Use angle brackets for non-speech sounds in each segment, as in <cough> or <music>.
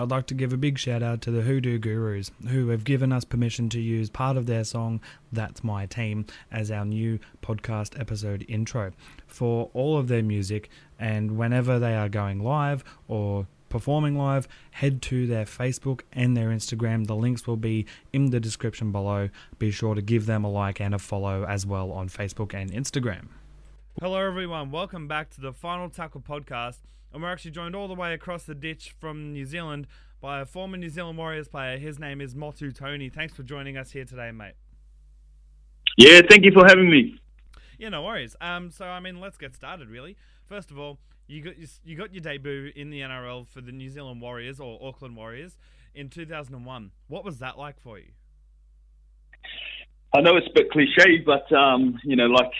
I'd like to give a big shout out to the Hoodoo Gurus who have given us permission to use part of their song That's My Team as our new podcast episode intro for all of their music. And whenever they are going live or performing live, head to their Facebook and their Instagram. The links will be in the description below. Be sure to give them a like and a follow as well on Facebook and Instagram. Hello, everyone. Welcome back to the Final Tackle podcast. And we're actually joined all the way across the ditch from New Zealand by a former New Zealand Warriors player. His name is Motu Tony. Thanks for joining us here today, mate. Yeah, thank you for having me. Yeah, no worries. Um, so I mean, let's get started. Really, first of all, you got your, you got your debut in the NRL for the New Zealand Warriors or Auckland Warriors in 2001. What was that like for you? I know it's a bit cliche, but um, you know, like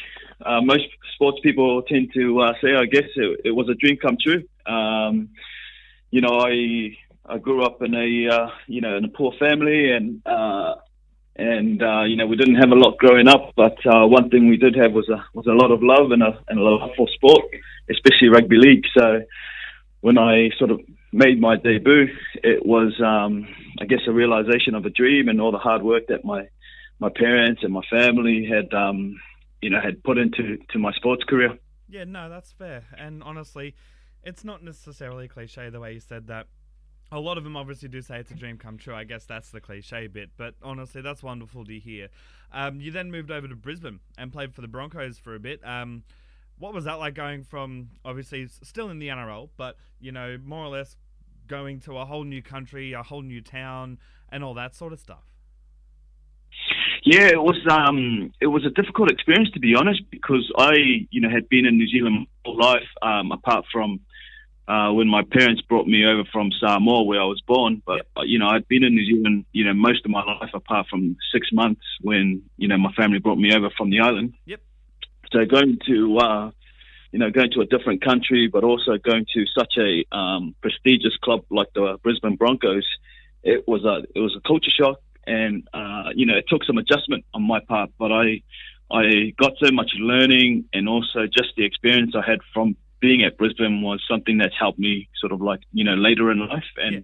uh, most sports people tend to uh, say, I guess it, it, was a dream come true. Um, you know, I I grew up in a uh, you know in a poor family, and uh, and uh, you know we didn't have a lot growing up, but uh, one thing we did have was a was a lot of love and a and a love for sport, especially rugby league. So when I sort of made my debut, it was um, I guess a realization of a dream and all the hard work that my my parents and my family had um, you know had put into to my sports career. Yeah, no, that's fair. And honestly, it's not necessarily cliche the way you said that. A lot of them obviously do say it's a dream come true. I guess that's the cliche bit, but honestly, that's wonderful to hear. Um, you then moved over to Brisbane and played for the Broncos for a bit. Um, what was that like going from obviously still in the NRL, but you know more or less going to a whole new country, a whole new town, and all that sort of stuff? Yeah, it was um, it was a difficult experience to be honest because I you know had been in New Zealand my whole life um, apart from uh, when my parents brought me over from Samoa where I was born. But yep. you know I'd been in New Zealand you know most of my life apart from six months when you know my family brought me over from the island. Yep. So going to uh, you know going to a different country, but also going to such a um, prestigious club like the Brisbane Broncos, it was a it was a culture shock and uh, you know it took some adjustment on my part, but I I got so much learning and also just the experience I had from being at Brisbane was something that's helped me sort of like you know later in life, and yeah.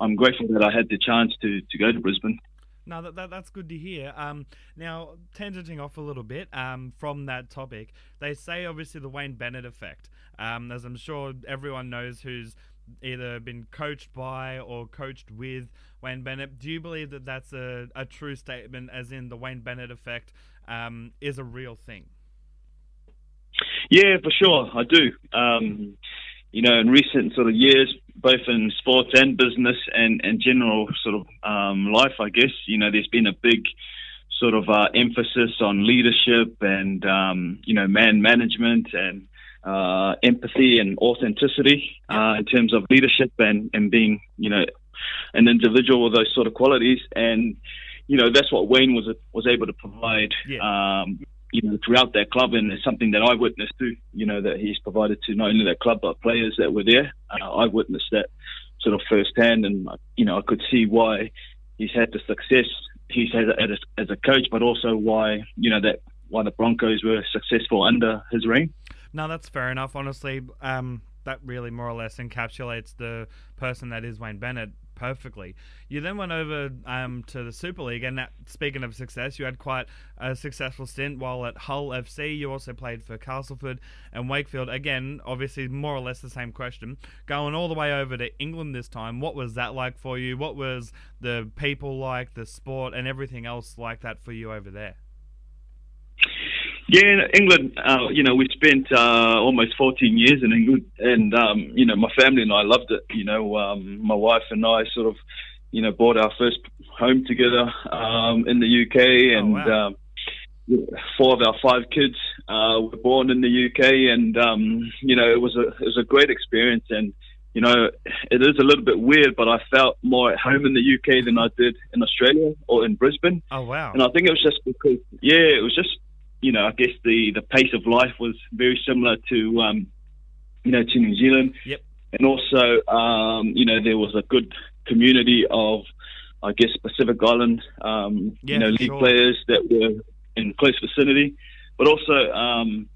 I'm grateful that I had the chance to to go to Brisbane. No, that, that, that's good to hear. Um, now, tangenting off a little bit um, from that topic, they say obviously the Wayne Bennett effect, um, as I'm sure everyone knows who's either been coached by or coached with Wayne Bennett. Do you believe that that's a, a true statement, as in the Wayne Bennett effect um, is a real thing? Yeah, for sure, I do. Um, you know, in recent sort of years, both in sports and business and, and general sort of um, life, I guess, you know, there's been a big sort of uh, emphasis on leadership and, um, you know, man management and uh, empathy and authenticity uh, in terms of leadership and, and being, you know, an individual with those sort of qualities. And, you know, that's what Wayne was was able to provide, yeah. um, you know, throughout that club. And it's something that I witnessed too, you know, that he's provided to not only that club, but players that were there. Uh, I witnessed that sort of firsthand. And, you know, I could see why he's had the success he's had as a, as a coach, but also why, you know, that why the Broncos were successful under his reign. No, that's fair enough. Honestly, um, that really more or less encapsulates the person that is Wayne Bennett perfectly. You then went over um, to the Super League, and that, speaking of success, you had quite a successful stint while at Hull FC. You also played for Castleford and Wakefield. Again, obviously, more or less the same question. Going all the way over to England this time, what was that like for you? What was the people like, the sport, and everything else like that for you over there? Yeah, England. Uh, you know, we spent uh, almost 14 years in England, and um, you know, my family and I loved it. You know, um, my wife and I sort of, you know, bought our first home together um, in the UK, and oh, wow. um, four of our five kids uh, were born in the UK, and um, you know, it was a it was a great experience, and you know, it is a little bit weird, but I felt more at home in the UK than I did in Australia or in Brisbane. Oh wow! And I think it was just because, yeah, it was just you know, I guess the, the pace of life was very similar to, um, you know, to New Zealand. Yep. And also, um, you know, there was a good community of, I guess, Pacific Island, um, yeah, you know, league sure. players that were in close vicinity. But also, um,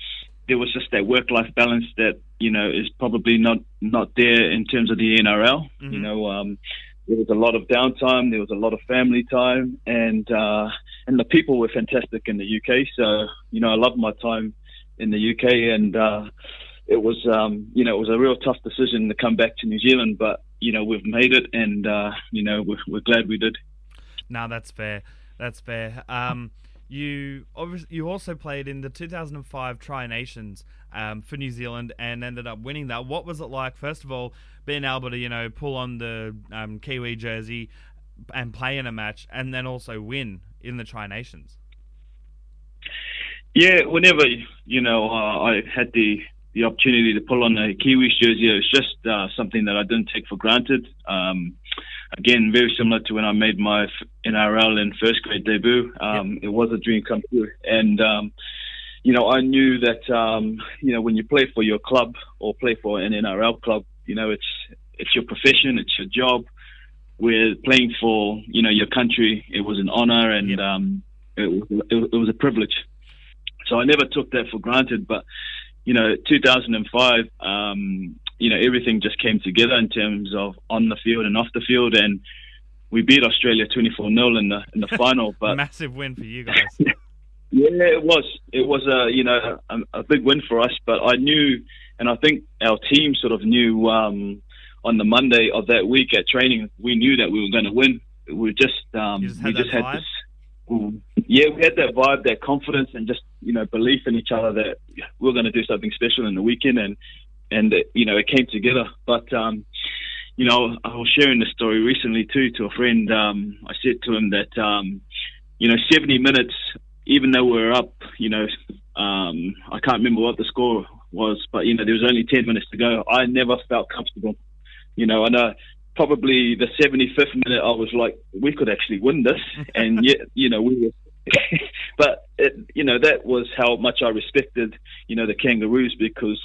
there was just that work-life balance that you know is probably not not there in terms of the NRL. Mm-hmm. You know, um, there was a lot of downtime, there was a lot of family time, and uh, and the people were fantastic in the UK. So you know, I loved my time in the UK, and uh, it was um, you know it was a real tough decision to come back to New Zealand, but you know we've made it, and uh, you know we're, we're glad we did. No, that's fair. That's fair. Um, you obviously you also played in the 2005 Tri Nations um, for New Zealand and ended up winning that. What was it like? First of all, being able to you know pull on the um, Kiwi jersey and play in a match, and then also win in the Tri Nations. Yeah, whenever you know uh, I had the the opportunity to pull on a Kiwis jersey, it was just uh, something that I didn't take for granted. Um, again, very similar to when I made my NRL and first grade debut. Um, yep. It was a dream come true, and um, you know I knew that um, you know when you play for your club or play for an NRL club, you know it's it's your profession, it's your job. We're playing for you know your country. It was an honor, and yep. Um, it, it, it was a privilege. So I never took that for granted, but you know, 2005, um, you know, everything just came together in terms of on the field and off the field, and we beat Australia 24 0 in the in the final. <laughs> But massive win for you guys. <laughs> yeah, it was. It was a you know a, a, big win for us. But I knew, and I think our team sort of knew um, on the Monday of that week at training, we knew that we were going to win. We just, um, just we just had this yeah, we had that vibe, that confidence, and just you know belief in each other that we are going to do something special in the weekend, and and you know it came together. But um, you know, I was sharing this story recently too to a friend. Um, I said to him that um, you know 70 minutes, even though we are up, you know, um, I can't remember what the score was, but you know there was only 10 minutes to go. I never felt comfortable. You know, I know probably the 75th minute, I was like, we could actually win this, <laughs> and yet, you know, we were. <laughs> but it, you know that was how much I respected, you know, the Kangaroos because,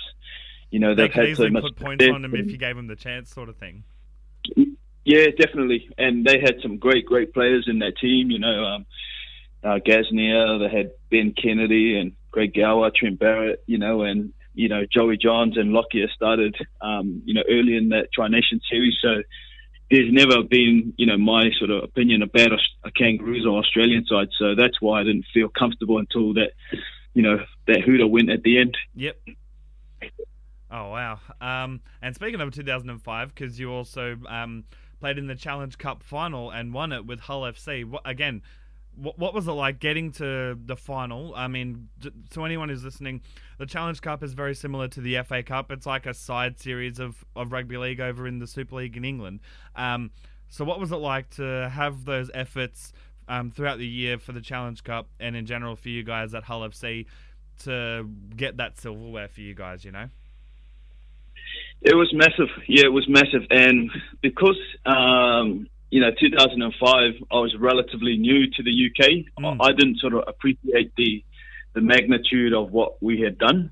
you know, they've they had so much. put points on them if you gave them the chance, sort of thing. Yeah, definitely, and they had some great, great players in that team. You know, um, uh, Gasnier, they had Ben Kennedy and Craig Gower, Trent Barrett. You know, and you know, Joey Johns and Lockyer started, um, you know, early in that Tri Nation series. So there's never been, you know, my sort of opinion about a, a Kangaroos or Australian side. So that's why I didn't feel comfortable until that, you know, that hooter went at the end. Yep. Oh wow! Um, and speaking of 2005, because you also um, played in the Challenge Cup final and won it with Hull FC. Again, what, what was it like getting to the final? I mean, to anyone who's listening, the Challenge Cup is very similar to the FA Cup. It's like a side series of, of rugby league over in the Super League in England. Um, so, what was it like to have those efforts um, throughout the year for the Challenge Cup and in general for you guys at Hull FC to get that silverware for you guys? You know. It was massive. Yeah, it was massive, and because um, you know, 2005, I was relatively new to the UK. Mm. I didn't sort of appreciate the the magnitude of what we had done.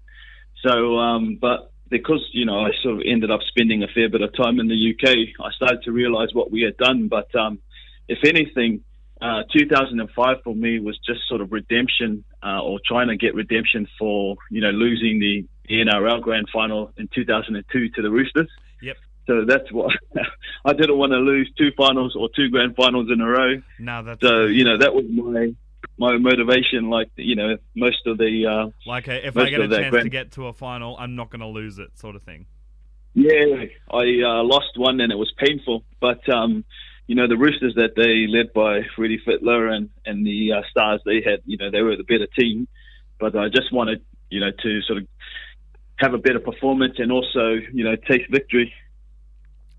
So, um, but because you know, I sort of ended up spending a fair bit of time in the UK, I started to realise what we had done. But um, if anything, uh, 2005 for me was just sort of redemption, uh, or trying to get redemption for you know losing the, the NRL Grand Final in 2002 to the Roosters. Yep. So that's what <laughs> I didn't want to lose two finals or two grand finals in a row. No, that's so you know that was my my motivation. Like you know, most of the uh, like if I get a chance grand... to get to a final, I'm not going to lose it, sort of thing. Yeah, I uh, lost one and it was painful, but um, you know the Roosters that they led by Freddie Fittler and and the uh, Stars they had, you know, they were the better team, but I just wanted you know to sort of have a better performance and also you know taste victory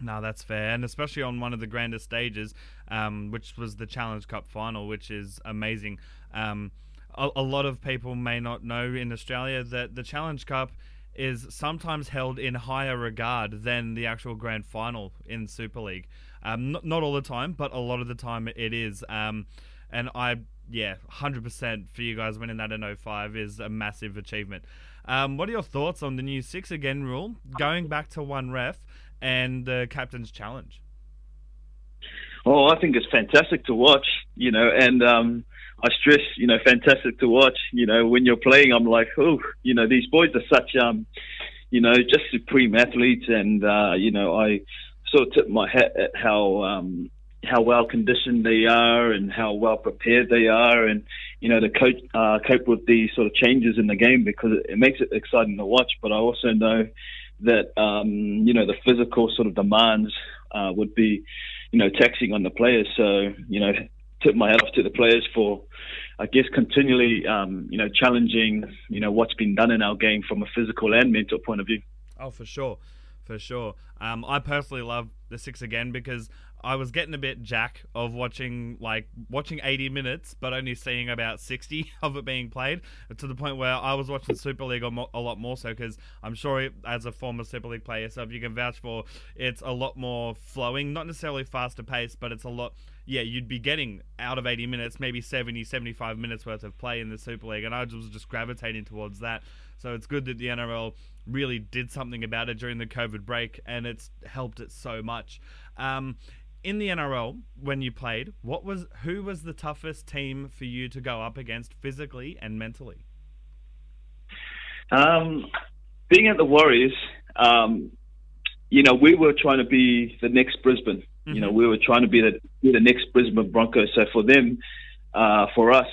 no, that's fair, and especially on one of the grandest stages, um, which was the Challenge Cup final, which is amazing. Um, a, a, lot of people may not know in Australia that the Challenge Cup is sometimes held in higher regard than the actual grand final in Super League. Um, not, not all the time, but a lot of the time it is. Um, and I, yeah, 100% for you guys winning that in 05 is a massive achievement. Um, what are your thoughts on the new six again rule? Going back to one ref and the captain's challenge? Oh, I think it's fantastic to watch, you know, and um, I stress, you know, fantastic to watch. You know, when you're playing, I'm like, oh, you know, these boys are such, um, you know, just supreme athletes, and uh, you know, I sort of tip my hat at how um, how well conditioned they are and how well prepared they are, and you know, to cope uh, cope with these sort of changes in the game because it, makes it exciting to watch. But I also know that um, you know the physical sort of demands uh, would be you know taxing on the players. So you know, tip my hat off to the players for. I guess continually, um, you know, challenging, you know, what's been done in our game from a physical and mental point of view. Oh, for sure, for sure. Um, I personally love the six again because I was getting a bit jack of watching like watching 80 minutes, but only seeing about 60 <laughs> of it being played to the point where I was watching Super League a, lot more so because I'm sure as a former Super League player yourself, you can vouch for it's a lot more flowing, not necessarily faster pace, but it's a lot. Yeah, you'd be getting out of 80 minutes, maybe 70, 75 minutes worth of play in the Super League, and I was just gravitating towards that. So it's good that the NRL really did something about it during the COVID break, and it's helped it so much. Um, in the NRL, when you played, what was who was the toughest team for you to go up against physically and mentally? Um, being at the Warriors, um, you know, we were trying to be the next Brisbane. Mm-hmm. You know, mm-hmm. we were trying to be the, be the next Brisbane Broncos. So for them, uh, for us,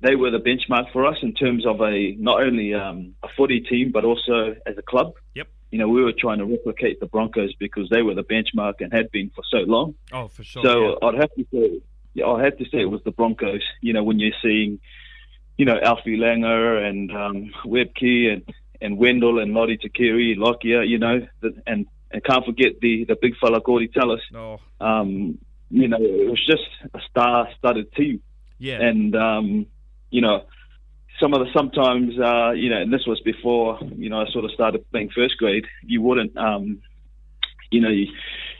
they were the benchmark for us in terms of a not only um, a footy team but also as a club. Yep. You know, we were trying to replicate the Broncos because they were the benchmark and had been for so long. Oh, for sure. So yeah. I'd have to say, yeah, I have to say it was the Broncos. You know, when you're seeing, you know, Alfie Langer and um, Webcke and and Wendell and Lote Tuqiri, Lockyer, you know, the, and and can't forget the the big fella Gordy Tallis. Oh. Um, you know, it was just a star-studded team. Yeah. And um, you know, some of the sometimes, uh, you know, and this was before, you know, I sort of started playing first grade. You wouldn't, um, you know, you,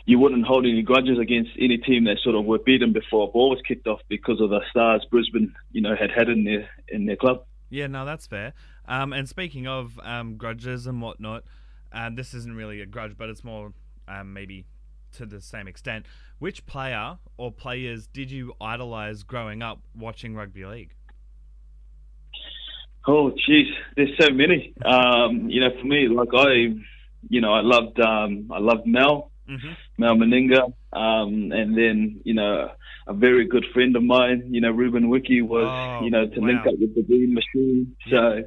you wouldn't hold any grudges against any team that sort of were beaten before a ball was kicked off because of the stars Brisbane, you know, had had in their in their club. Yeah, no, that's fair. Um, and speaking of um, grudges and whatnot, uh, this isn't really a grudge, but it's more um, maybe to the same extent. Which player or players did you idolise growing up watching rugby league? Oh, geez, there's so many. Um, you know, for me, like I, you know, I loved, um, I loved Mel, mm-hmm. Mal Meninga, um, and then you know, a very good friend of mine, you know, Ruben Wiki was, oh, you know, to wow. link up with the Green Machine. So,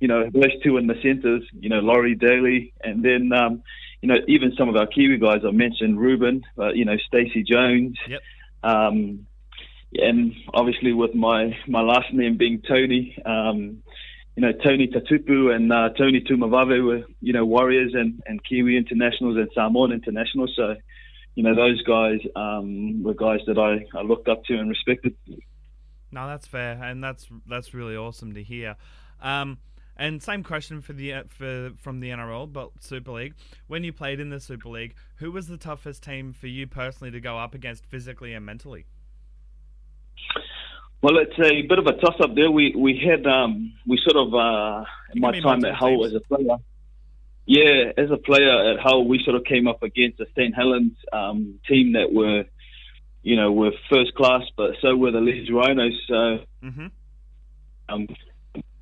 you know, those two in the centres, you know, Laurie Daley, and then, um, you know, even some of our Kiwi guys I mentioned, Ruben, uh, you know, Stacey Jones. Yep. Um, and obviously with my my last name being Tony, um, you know Tony Tatupu and uh, Tony Tuimavave were you know Warriors and, and Kiwi internationals and Samoan internationals. So you know those guys um, were guys that I, I looked up to and respected. No, that's fair, and that's that's really awesome to hear. Um, and same question for the for from the NRL, but Super League. When you played in the Super League, who was the toughest team for you personally to go up against physically and mentally? Well, it's a bit of a toss up there. We we had um, we sort of uh, my time at Hull as a player. Yeah, as a player at Hull, we sort of came up against a St Helens um, team that were, you know, were first class, but so were the Leeds Rhinos. So, mm-hmm. um,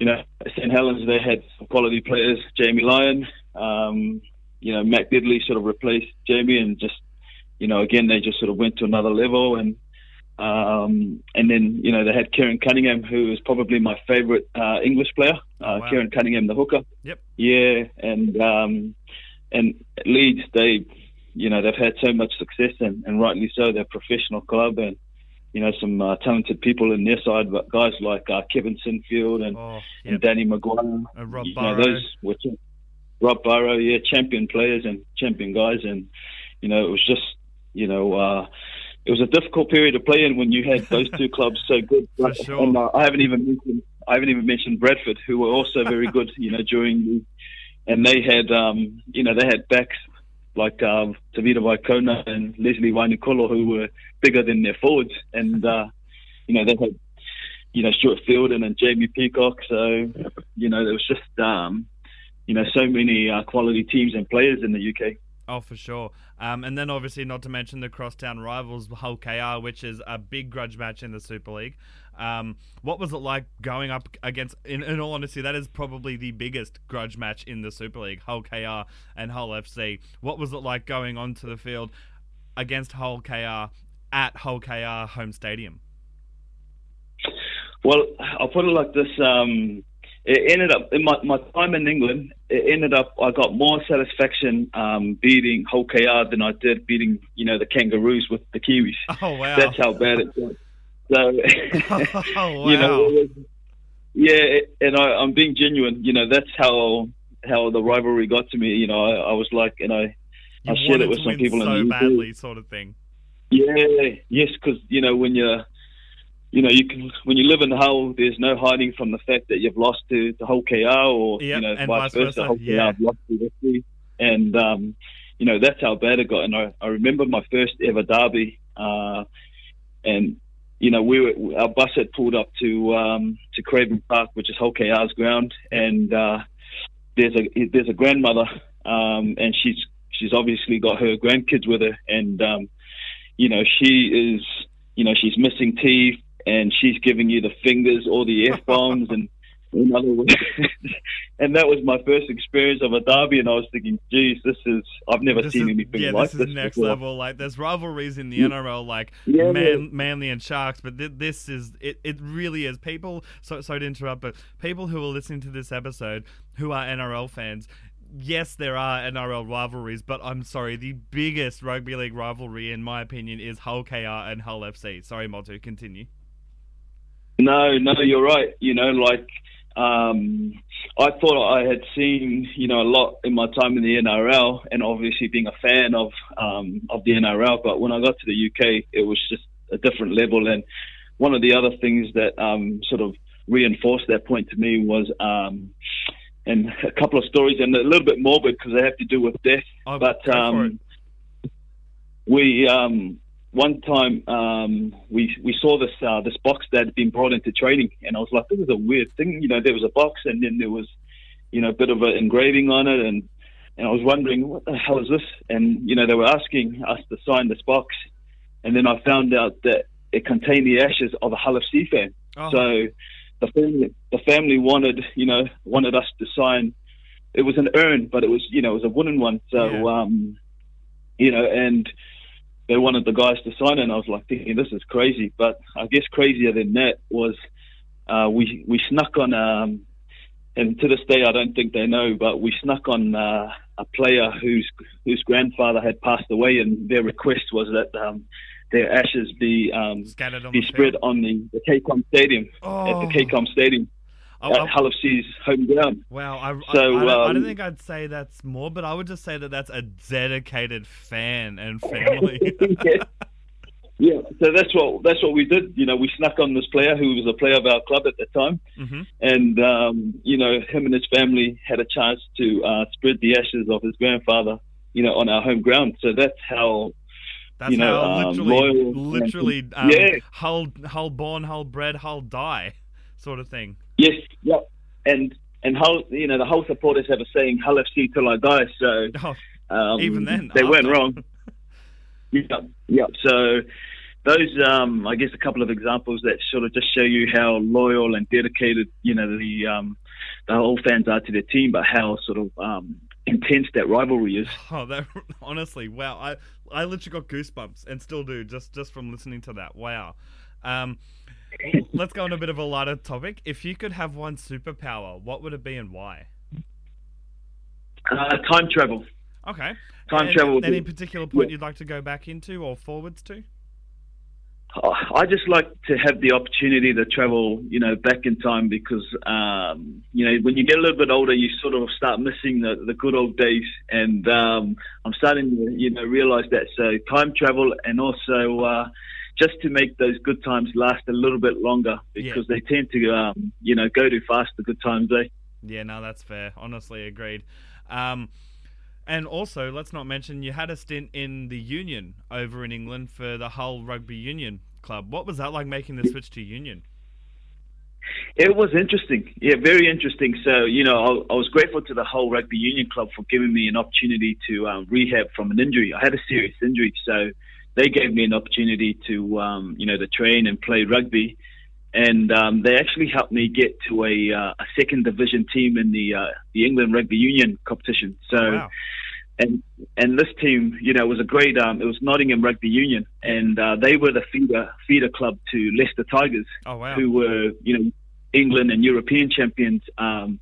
you know, St Helens they had quality players. Jamie Lyon, um, you know, Matt Gidley sort of replaced Jamie, and just, you know, again they just sort of went to another level and um, and then, you know, they had Keiron Cunningham, who is probably my favourite uh, English player. Uh, oh, wow. Keiron Cunningham, the hooker. Yep. Yeah, and um, and Leeds, they, you know, they've had so much success, and, and rightly so. They're a professional club, and you know, some uh, talented people in their side, but guys like uh, Kevin Sinfield and, oh, yep. and Danny McGuire. And Rob you. Know, those were Rob Burrow, yeah, champion players and champion guys, and you know, it was just, you know. Uh, it was a difficult period to play in when you had those two clubs so good. <laughs> Sure. And uh, I haven't even mentioned I haven't even mentioned Bradford, who were also very <laughs> good. You know, during the, and they had um, you know they had backs like um, Tevita Vaikona and Lesley Vainikolo, who were bigger than their forwards, and uh, you know they had you know Stuart Fielden and Jamie Peacock. So you know there was just um, you know so many uh, quality teams and players in the UK. Oh, for sure. Um, and then obviously not to mention the crosstown rivals Hull KR, which is a big grudge match in the Super League. Um, what was it like going up against? In, in, all honesty, that is probably the biggest grudge match in the Super League. Hull KR and Hull FC. What was it like going onto the field against Hull KR at Hull KR home stadium? Well, I'll put it like this. Um, it ended up in my, my time in England. It ended up I got more satisfaction um, beating Hull than I did beating you know the Kangaroos with the Kiwis. Oh wow! That's how bad it got. So, <laughs> <laughs> oh, wow. you know, yeah, and I, I'm being genuine. You know, that's how how the rivalry got to me. You know, I, I was like, you know, you I shared it with some people so in the badly, sort of thing. Yeah, yes, because you know when you're, you know, you can when you live in Hull, there's no hiding from the fact that you've lost to to Hull KR or Yep, you know vice vice versa. versa, yeah. KR lost to FC, and um, you know that's how bad it got. And I, I remember my first ever derby, uh, and you know we were our bus had pulled up to um, to Craven Park, which is Hull KR's ground, and uh, there's a there's a grandmother, um, and she's she's obviously got her grandkids with her, and um, you know she is you know she's missing teeth, and she's giving you the fingers, all the f bombs, and in other words, and that was my first experience of a derby, and I was thinking, geez, this is I've never This seen is, anything yeah, like this This is next before. level. Like, there's rivalries in the Yeah. NRL, like Yeah, Man, Manly and Sharks, but th- this is it. It really is. People, so sorry to interrupt, but people who are listening to this episode who are NRL fans. Yes, there are NRL rivalries, but I'm sorry, the biggest rugby league rivalry, in my opinion, is Hull KR and Hull FC. Sorry, Motu, continue. No, no, you're right. You know, like um, I thought I had seen, you know, a lot in my time in the NRL, and obviously being a fan of um, of the NRL. But when I got to the UK, it was just a different level. And one of the other things that um, sort of reinforced that point to me was, um, and a couple of stories, and a little bit morbid because they have to do with death. Oh, but um, we um, one time um, we we saw this uh, this box that had been brought into training, and I was like, this is a weird thing. You know, there was a box, and then there was, you know, a bit of an engraving on it, and and I was wondering what the hell is this? And you know, they were asking us to sign this box, and then I found out that it contained the ashes of a Hull FC fan. Oh, So the family the family wanted you know wanted us to sign. It was an urn, but it was you know it was a wooden one. So Yeah. um, you know, and they wanted the guys to sign. And I was like thinking this is crazy, but I guess crazier than that was uh, we we snuck on. Um, and to this day, I don't think they know, but we snuck on uh, a player whose whose grandfather had passed away, and their request was that um, their ashes be um, be the spread field. on the, the KCOM Stadium Oh. at the KCOM Stadium Oh, at FC's home ground. Wow, I, I- So, I, don't, I don't um, think I'd say that's more, but I would just say that that's a dedicated fan and <laughs> family. yeah. <laughs> yeah, so that's what that's what we did. You know, we snuck on this player who was a player of our club at the time, hmm and um, you know, him and his family had a chance to uh, spread the ashes of his grandfather, you know, on our home ground. So that's how That's You know, how um, literally, loyal- literally, um, Yeah. hull, hull born, hull bred, hull die, sort of thing. yes, yeah, and and Hull, you know, the Hull supporters have a saying, "Hull FC till I die." So <laughs> Oh, Um, Even then, they weren't wrong. <laughs> yeah, yeah. So those, um, I guess, a couple of examples that sort of just show you how loyal and dedicated, you know, the um, the Hull fans are to their team, but how sort of um, intense that rivalry is. <laughs> oh, that honestly, wow! I I literally got goosebumps and still do just just from listening to that. Wow. Um, let's go on a bit of a lighter topic. If you could have one superpower, what would it be and why? Uh, time travel. Okay. Time And- travel Any particular point yeah. you'd like to go back into or forwards to? Uh, I just like to have the opportunity to travel, you know, back in time because, um, you know, when you get a little bit older, you sort of start missing the, the good old days. And um, I'm starting to, you know, realize that. So time travel and also uh, just to make those good times last a little bit longer because they tend to, um, you know, go too fast, the good times, eh? Yeah, no, that's fair. Honestly, agreed. Um, and also, let's not mention you had a stint in the Union over in England for the Hull Rugby Union Club. What was that like making the switch to Union? It was interesting, yeah, very interesting. So, you know, I, I, was grateful to the Hull rugby union club for giving me an opportunity to um, rehab from an injury. I had a serious injury, so they gave me an opportunity to, um, you know, to train and play rugby, and um, they actually helped me get to a, uh, a second division team in the uh, the England Rugby Union competition. So. Wow and and this team, you know, was a great. Um, it was Nottingham Rugby Union, and uh, they were the feeder feeder club to Leicester Tigers, oh, wow. who were you know England and European champions. Um,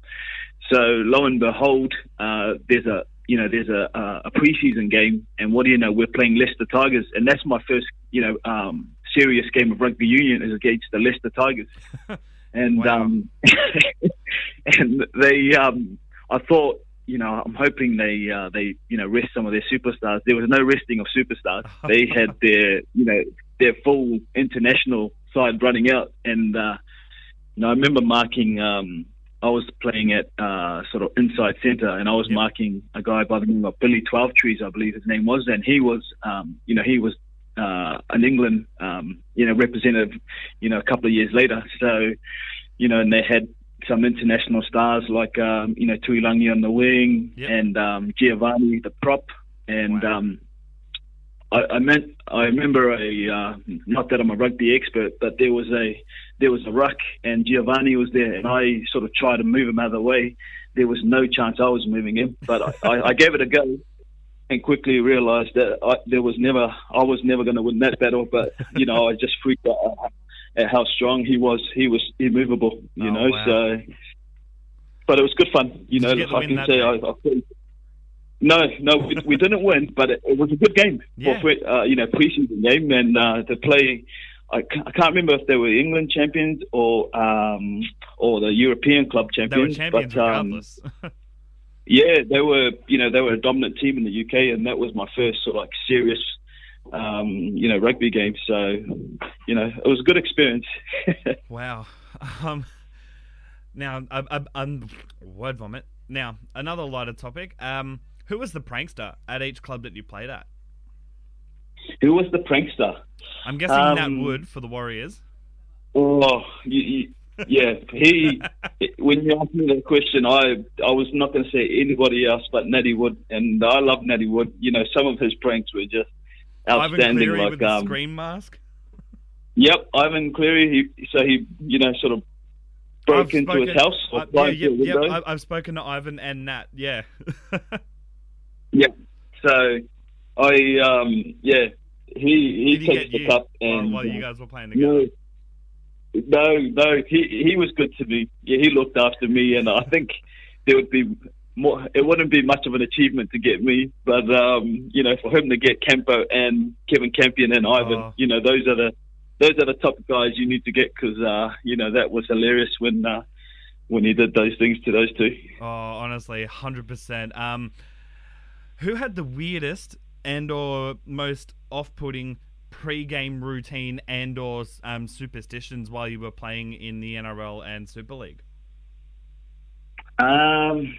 so lo and behold, uh, there's a you know there's a, a preseason game, and what do you know? We're playing Leicester Tigers, and that's my first you know um, serious game of rugby union is against the Leicester Tigers, <laughs> and Wow. um, <laughs> and they um, I thought you know I'm hoping they uh, they you know rest some of their superstars. There was no resting of superstars. <laughs> They had their you know their full international side running out, and uh, you know I remember marking. Um, I was playing at uh, sort of inside centre, and I was Yep. marking a guy by the name of Billy Twelve Trees, I believe his name was, and he was, um, you know, he was uh, an England, um, you know, representative, you know, a couple of years later. So, you know, and they had some international stars like, um, you know, Tuilagi on the wing Yep. and um, Giovanni the prop, and Wow. um, I, I meant I remember a uh, not that I'm a rugby expert, but there was a there was a ruck and Giovanni was there, and I sort of tried to move him out of the way. There was no chance I was moving him, but I, I, gave it a go, and quickly realised that I, there was never I was never going to win that battle. But you know, I just freaked out at how strong he was. He was immovable, you Oh, know. wow. So, but it was good fun, you Did know. you I can say? I, I no, no, we, we didn't win, but it, it was a good game Yeah. for uh, you know preseason game, and uh, to play. I, can't remember if they were England champions or um, or the European club champions. They were champions. champions but, um, <laughs> yeah, they were. You know, they were a dominant team in the UK, and that was my first sort of like serious, um, you know, rugby game. So, you know, it was a good experience. <laughs> wow. Um, now, I, I, I'm word vomit. Now, another lighter topic. Um, who was the prankster at each club that you played at? Who was the prankster? I'm guessing Nat Um, Wood for the Warriors. Oh, you, you, yeah. He. when you asked me that question, I I was not going to say anybody else but Natty Wood, and I love Natty Wood. You know, some of his pranks were just Ivan outstanding. Cleary like, with the um, scream mask. Yep, Ivan Cleary. He so he you know sort of broke I've into spoken- his house or I- yeah, yep, through a yep, window. I- I've spoken to Ivan and Nat. Yeah. <laughs> Yeah. So I um yeah he he he takes the cup and while you uh, guys were playing together? no no no he he was good to me. Yeah, he looked after me, and I think there would be more. It wouldn't be much of an achievement to get me, but um you know for him to get Campo and Kevin Campion and Ivan, Oh. you know those are the those are the top guys you need to get because uh you know that was hilarious when. uh when he did those things to those two. Oh, honestly, hundred percent. Who had the weirdest and/or most off-putting pre-game routine and/or um, superstitions while you were playing in the NRL and Super League? Um,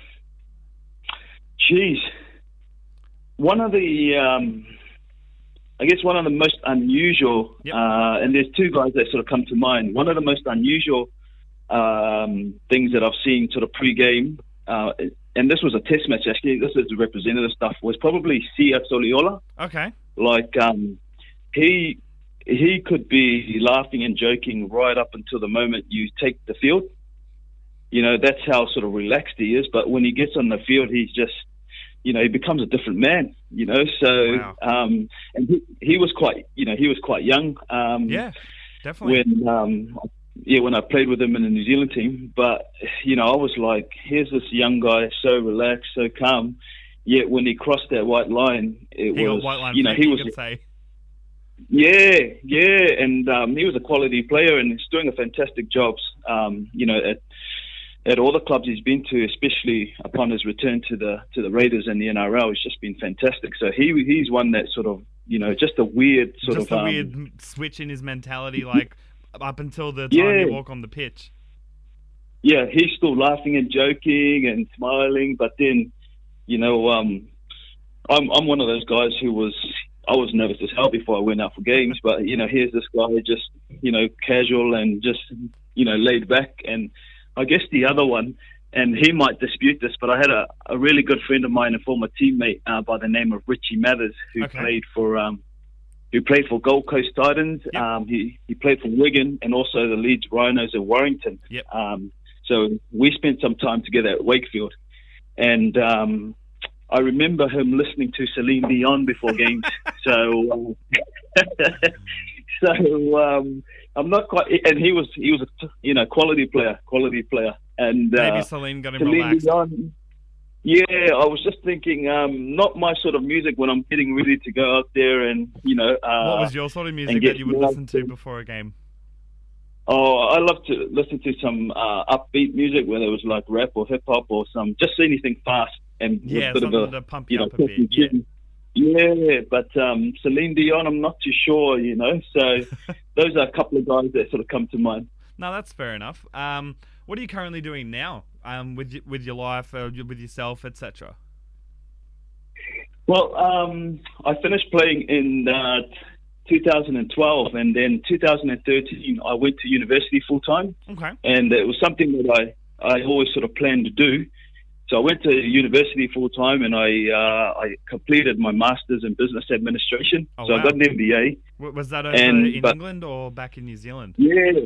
geez, one of the, um, I guess one of the most unusual, Yep. uh, and there's two guys that sort of come to mind. One of the most unusual um, things that I've seen sort of pre-game, uh, and this was a test match actually. This is the representative stuff. Was probably Sia Soliola. Okay. Like um, he he could be laughing and joking right up until the moment you take the field. You know, that's how sort of relaxed he is. But when he gets on the field, he's just, you know, he becomes a different man. You know, so Wow. um, and he, he was quite, you know, he was quite young. Um, Yeah, definitely. when um yeah when I played with him in the New Zealand team. But you know, I was like, here's this young guy, so relaxed, so calm. Yet when he crossed that white line, it he was line. you know he was yeah yeah, and um, he was a quality player and he's doing a fantastic job. Um, you know at at all the clubs he's been to, especially upon his return to the to the Raiders and the NRL, he's just been fantastic. So he he's one that sort of you know just a weird sort Just of a um, weird switch in his mentality, like up until the time Yeah. you walk on the pitch. yeah, he's still laughing and joking and smiling, but then, you know, um, I'm I'm one of those guys who was I was nervous as hell before I went out for games, but you know, here's this guy just you know casual and just you know, laid back. And I guess the other one, and he might dispute this, but I had a, a really good friend of mine, a former teammate uh, by the name of Richie Mathers, who Okay. played for um, who played for Gold Coast Titans. Yep. Um, he he played for Wigan and also the Leeds Rhinos in Warrington. Yep. Um, so we spent some time together at Wakefield, and um, I remember him listening to Celine Dion before games. <laughs> so, um, <laughs> so um, I'm not quite. And he was he was a you know quality player, quality player, and Maybe uh, Celine got him Celine relaxed. Dion. Yeah, I was just thinking, um, not my sort of music when I'm getting ready to go out there and you know. Uh, What was your sort of music that you would listen to before a game? Oh, I love to listen to some uh, upbeat music, whether it was like rap or hip hop or some just anything fast and Yeah, a bit of something a to pump you you know up a bit. Yeah. Yeah, but um, Celine Dion, I'm not too sure, you know. So <laughs> those are a couple of guys that sort of come to mind. No, that's fair enough. Um, what are you currently doing now? Um, with with your life, uh, with yourself, etc. Well, um, I finished playing in uh, 2012, and then 2013 I went to university full time. Okay. and it was something that I, I always sort of planned to do. So I went to university full time and I uh, I completed my masters in business administration. Oh, so wow. I got an MBA. Was that over And- in but- England or back in New Zealand? Yeah,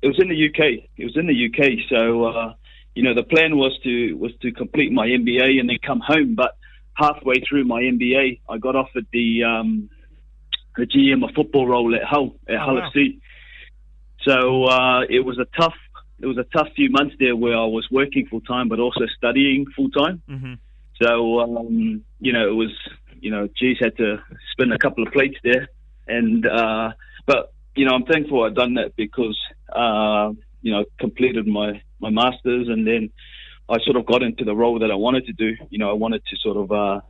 it was in the UK. It was in the UK. So uh, you know the plan was to was to complete my MBA and then come home. But halfway through my MBA, I got offered the um, the GM of football role at Hull at Oh, Hull wow. FC. So uh, it was a tough it was a tough few months there where I was working full time but also studying full time. hmm So um, you know it was you know geez had to spin a couple of plates there, and uh, but you know I'm thankful I've done that because uh, you know completed my my masters and then I sort of got into the role that I wanted to do. You know I wanted to sort of uh,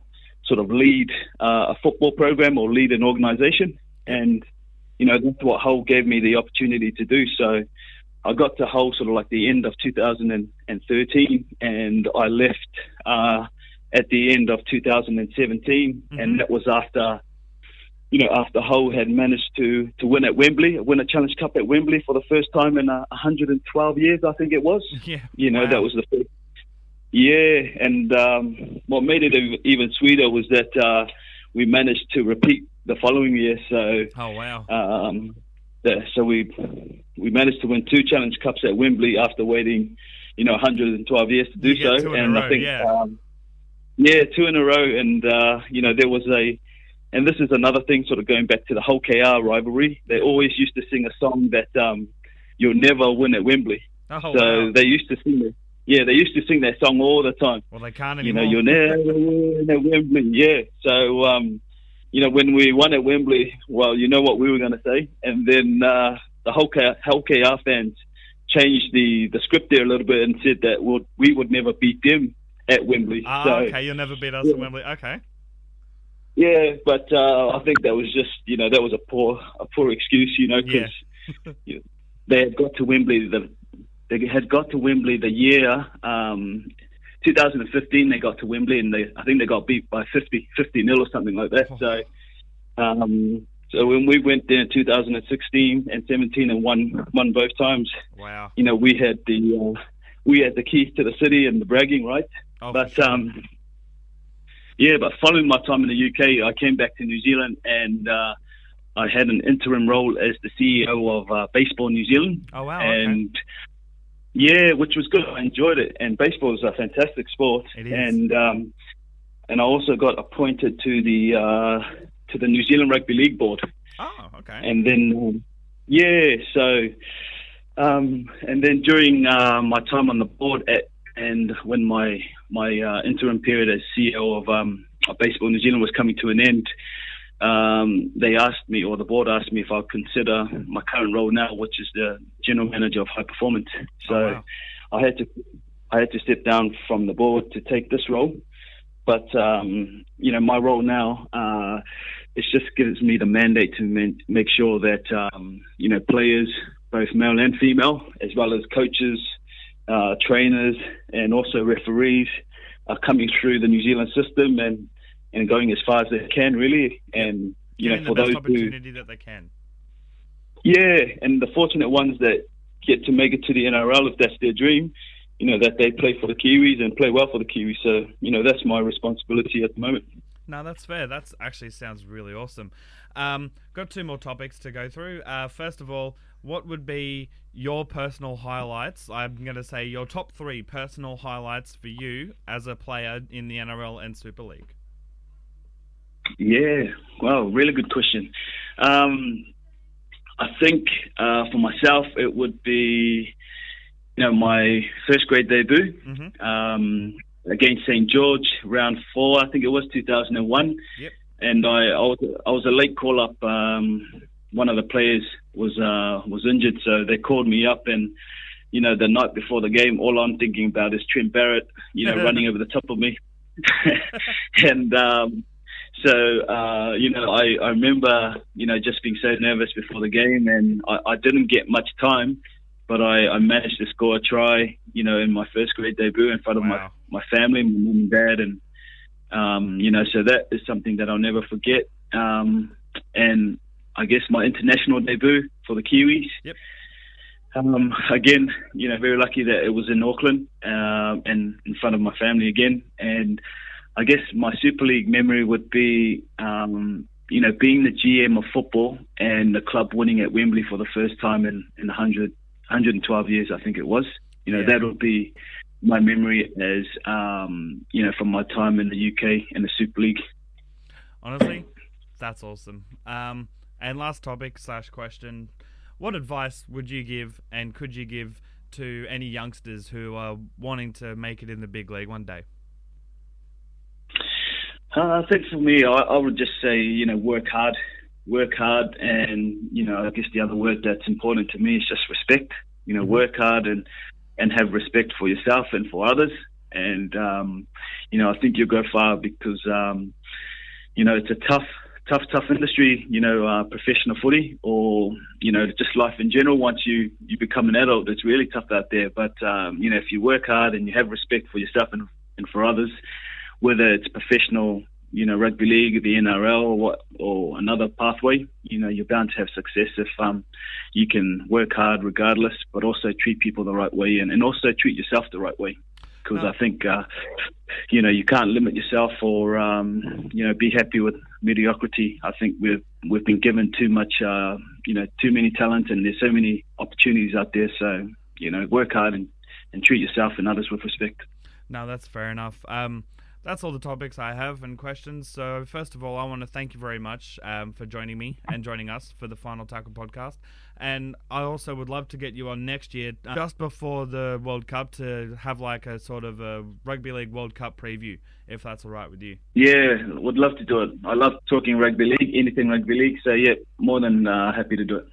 sort of lead uh, a football program or lead an organisation, and you know that's what Hull gave me the opportunity to do. So. I got to Hull sort of like the end of 2013, and I left uh, at the end of 2017, Mhm. and that was after, you know, after Hull had managed to to win at Wembley, win a Challenge Cup at Wembley for the first time in uh, 112 years, I think it was. <laughs> Yeah. You know, Wow. that was the first. Yeah, and um, what made it even sweeter was that uh, we managed to repeat the following year. So Oh wow. um, yeah, so we we managed to win two Challenge Cups at Wembley after waiting, you know, 112 years to do so. two in a and row, I think, yeah. um, yeah, two in a row. And uh, you know, there was a, and this is another thing, sort of going back to the Hull KR rivalry. They always used to sing a song that um, "You'll never win at Wembley." Oh so wow. they used to sing it. Yeah, they used to sing that song all the time Well, they can't anymore. you know, you'll never win at Wembley. Yeah. So, um, you know, when we won at Wembley, well, you know what we were going to say. And then uh, the whole, K- Hull KR fans changed the, the script there a little bit and said that we'll, we would never beat them at Wembley. Ah, so, okay. You'll never beat us Yeah. at Wembley. Okay. Yeah, but uh, I think that was just, you know, that was a poor, a poor excuse, you know, because Yeah. they had got to Wembley. The, they had got to Wembley the year um, 2015. They got to Wembley and they, I think they got beat by 50, 50 nil or something like that. Oh. So, um, so when we went there in 2016 and 17 and won, won both times, Wow. you know, we had the, uh, we had the keys to the city and the bragging rights. Oh, But sure. um, yeah, but following my time in the UK, I came back to New Zealand and uh, I had an interim role as the CEO of uh, Baseball New Zealand. oh wow. Okay. And yeah, which was good. I enjoyed it, and baseball is a fantastic sport. It is. And um, and I also got appointed to the uh, to the New Zealand Rugby League board Oh, okay. and then um, yeah, so um, and then during uh, my time on the board at and when my my uh, interim period as CEO of um, of Baseball New Zealand was coming to an end, um, they asked me, or the board asked me, if I'd consider my current role now, which is the general manager of high performance. So Oh, wow. I had to I had to step down from the board to take this role. But um, you know, my role now uh, it just gives me the mandate to make sure that um, you know players, both male and female, as well as coaches, uh, trainers, and also referees, are coming through the New Zealand system and and going as far as they can, really. And you Getting know, for those who opportunity that they can. yeah, and the fortunate ones that get to make it to the NRL if that's their dream. You know that they play for the Kiwis and play well for the Kiwis. So you know that's my responsibility at the moment. No, that's fair. That actually sounds really awesome. Um, got two more topics to go through. Uh, first of all, what would be your personal highlights? I'm going to say your top three personal highlights for you as a player in the NRL and Super League. Yeah, well, really good question. Um, I think uh, for myself, it would be, you know, my first grade debut mm-hmm. um, against St George, round four. I think it was 2001. Yep. And I, I was I was a late call up. Um, one of the players was uh, was injured, so they called me up and. You know, the night before the game, all I'm thinking about is Trent Barrett, you know, <laughs> running over the top of me. <laughs> and um, so, uh, you know, I, I remember, you know, just being so nervous before the game, and I, I didn't get much time, but I, I managed to score a try, you know, in my first grade debut in front of wow. my, my family, my mum and dad, and, um, you know, so that is something that I'll never forget. Um, and I guess my international debut for the Kiwis. Yep. Um, again, you know, very lucky that it was in Auckland uh, and in front of my family again. And I guess my Super League memory would be, um, you know, being the GM of football and the club winning at Wembley for the first time in, in 100, 112 years, I think it was. You know, yeah. that would be my memory as, um, you know, from my time in the UK in the Super League. Honestly, that's awesome. Um, and last topic slash question: What advice would you give, and could you give to any youngsters who are wanting to make it in the big league one day? Uh, I think for me, I, I, would just say, you know, work hard, work hard, and you know, I guess the other word that's important to me is just respect. You know, mm-hmm. work hard and and have respect for yourself and for others. And um, you know, I think you'll go far because um, you know it's a tough, tough, tough industry. You know, uh, professional footy or you know just life in general. Once you you become an adult, it's really tough out there. But um, you know, if you work hard and you have respect for yourself and and for others whether it's professional, you know, rugby league, the NRL, or what, or another pathway, you know, you're bound to have success if um, you can work hard regardless, but also treat people the right way and, and also treat yourself the right way. Because I think, uh, you know, you can't limit yourself or, um, you know, be happy with mediocrity. I think we've we've been given too much, uh, you know, too many talent, and there's so many opportunities out there. So, you know, work hard and, and treat yourself and others with respect. No, that's fair enough. Um, that's all the topics I have and questions. So, first of all, I want to thank you very much um, for joining me and joining us for the Final Tackle podcast. And I also would love to get you on next year, uh, just before the World Cup, to have like a sort of a Rugby League World Cup preview, if that's all right with you. Yeah, would love to do it. I love talking rugby league, anything rugby league. So, yeah, more than uh, happy to do it.